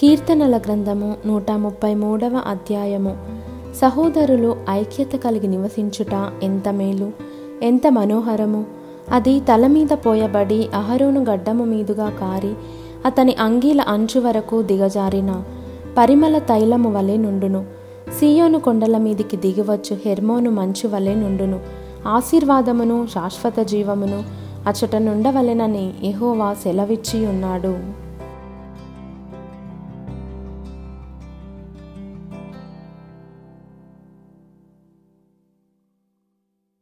కీర్తనల గ్రంథము నూట ముప్పై మూడవ అధ్యాయము. సహోదరులు ఐక్యత కలిగి నివసించుట ఎంత మేలు ఎంత మనోహరము. అది తల మీద పోయబడి అహరోను గడ్డము మీదుగా కారి అతని అంగీల అంచు వరకు దిగజారిన. పరిమళ తైలము వలె నుండును. సీయోను కొండల మీదికి దిగివచ్చు హెర్మోను మంచు వలె నుండును. ఆశీర్వాదమును శాశ్వత జీవమును అచట నుండవలెనని ఎహోవా సెలవిచ్చి ఉన్నాడు